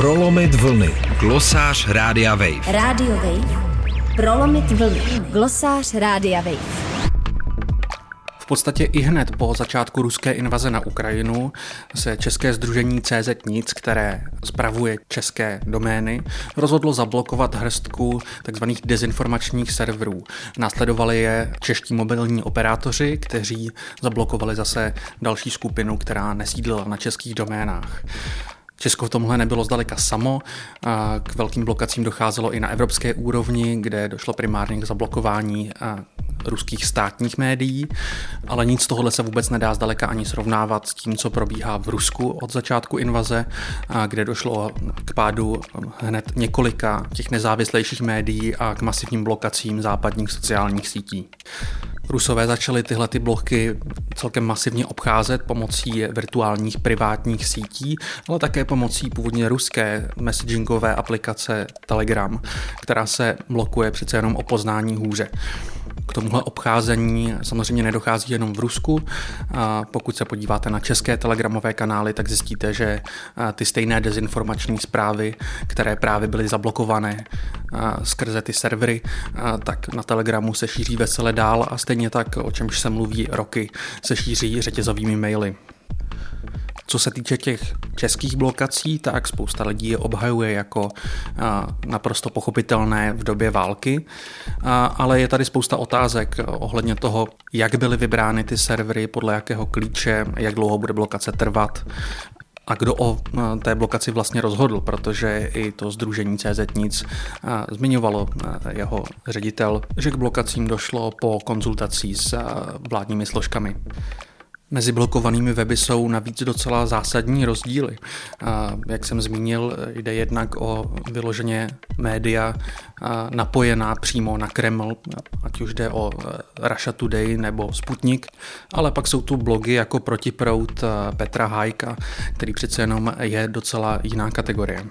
Prolomit vlny. Glosář Rádia Wave. Radio Wave. Prolomit vlny. Glosář Rádia Wave. V podstatě i hned po začátku ruské invaze na Ukrajinu se České združení CZ Nic, které spravuje české domény, rozhodlo zablokovat hrstku tzv. dezinformačních serverů. Následovali je čeští mobilní operátoři, kteří zablokovali zase další skupinu, která nesídlila na českých doménách. Česko v tomhle nebylo zdaleka samo. K velkým blokacím docházelo i na evropské úrovni, kde došlo primárně k zablokování ruských státních médií, ale nic z tohohle se vůbec nedá zdaleka ani srovnávat s tím, co probíhá v Rusku od začátku invaze, kde došlo k pádu hned několika těch nezávislejších médií a k masivním blokacím západních sociálních sítí. Rusové začali tyhle ty bloky celkem masivně obcházet pomocí virtuálních privátních sítí, ale také pomocí původně ruské messagingové aplikace Telegram, která se blokuje přece jenom o poznání hůře. K tomuhle obcházení samozřejmě nedochází jenom v Rusku. Pokud se podíváte na české telegramové kanály, tak zjistíte, že ty stejné dezinformační zprávy, které právě byly zablokované skrze ty servery, tak na Telegramu se šíří vesele dál a stejně tak, o čemž se mluví roky, se šíří řetězovými maily. Co se týče těch českých blokací, tak spousta lidí je obhajuje jako naprosto pochopitelné v době války, ale je tady spousta otázek ohledně toho, jak byly vybrány ty servery, podle jakého klíče, jak dlouho bude blokace trvat a kdo o té blokaci vlastně rozhodl, protože i to združení CZ nic zmiňovalo jeho ředitel, že k blokacím došlo po konzultací s vládními složkami. Mezi blokovanými weby jsou navíc docela zásadní rozdíly. Jak jsem zmínil, jde jednak o vyloženě média napojená přímo na Kreml, ať už jde o e, Russia Today nebo Sputnik, ale pak jsou tu blogy jako Protiprout e, Petra Hajka, který přece jenom je docela jiná kategorie.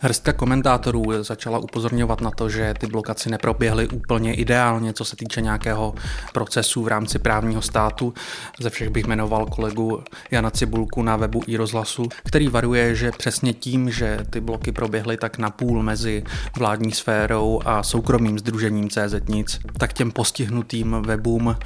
Hrstka komentátorů začala upozorňovat na to, že ty blokaci neproběhly úplně ideálně, co se týče nějakého procesu v rámci právního státu. Ze všech bych jmenoval kolegu Jana Cibulku na webu i rozhlasu, který varuje, že přesně tím, že ty bloky proběhly tak napůl mezi vládní sférou a soukromým združením CZ nic, tak těm postihnutým webům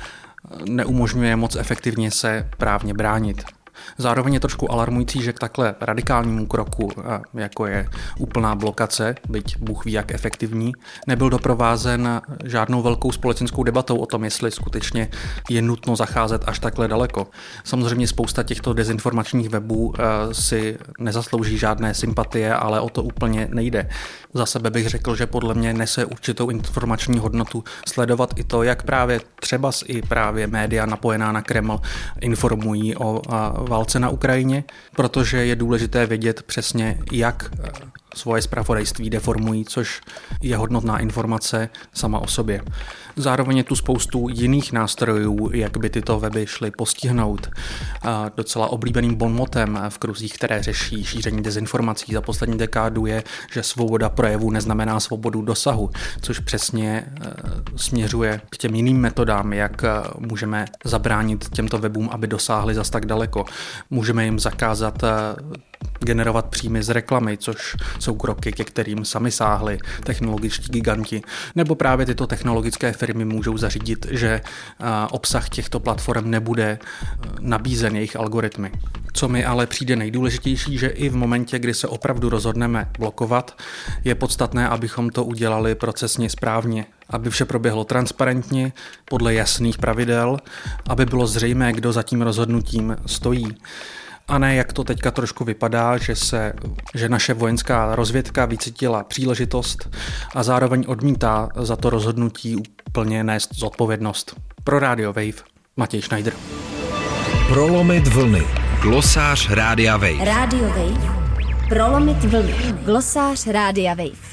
neumožňuje moc efektivně se právně bránit. Zároveň je trošku alarmující, že k takhle radikálnímu kroku, jako je úplná blokace, byť Bůh ví, jak efektivní, nebyl doprovázen žádnou velkou společenskou debatou o tom, jestli skutečně je nutno zacházet až takhle daleko. Samozřejmě spousta těchto dezinformačních webů si nezaslouží žádné sympatie, ale o to úplně nejde. Za sebe bych řekl, že podle mě nese určitou informační hodnotu sledovat i to, jak právě třeba i právě média napojená na Kreml informují o válce na Ukrajině, protože je důležité vědět přesně, jak svoje zpravodajství deformují, což je hodnotná informace sama o sobě. Zároveň je tu spoustu jiných nástrojů, jak by tyto weby šly postihnout. Docela oblíbeným bonmotem v kruzích, které řeší šíření dezinformací za poslední dekádu je, že svoboda projevu neznamená svobodu dosahu, což přesně e, směřuje k těm jiným metodám, jak e, můžeme zabránit těmto webům, aby dosáhly zas tak daleko. Můžeme jim zakázat e, generovat příjmy z reklamy, což jsou kroky, ke kterým sami sáhli technologičtí giganti, nebo právě tyto technologické firmy můžou zařídit, že obsah těchto platform nebude e, nabízen jejich algoritmy. Co mi ale přijde nejdůležitější, že i v momentě, kdy se opravdu rozhodneme blokovat, je podstatné, abychom to udělali procesně správně, aby vše proběhlo transparentně, podle jasných pravidel, aby bylo zřejmé, kdo za tím rozhodnutím stojí a ne jak to teďka trošku vypadá, že, se, že naše vojenská rozvědka vycítila příležitost a zároveň odmítá za to rozhodnutí úplně nést zodpovědnost. Pro Radio Wave Matěj Schneider. Prolomit vlny. Glosář Rádia Wave. Radio Wave. Prolomit vlny. Glosář Rádia Wave.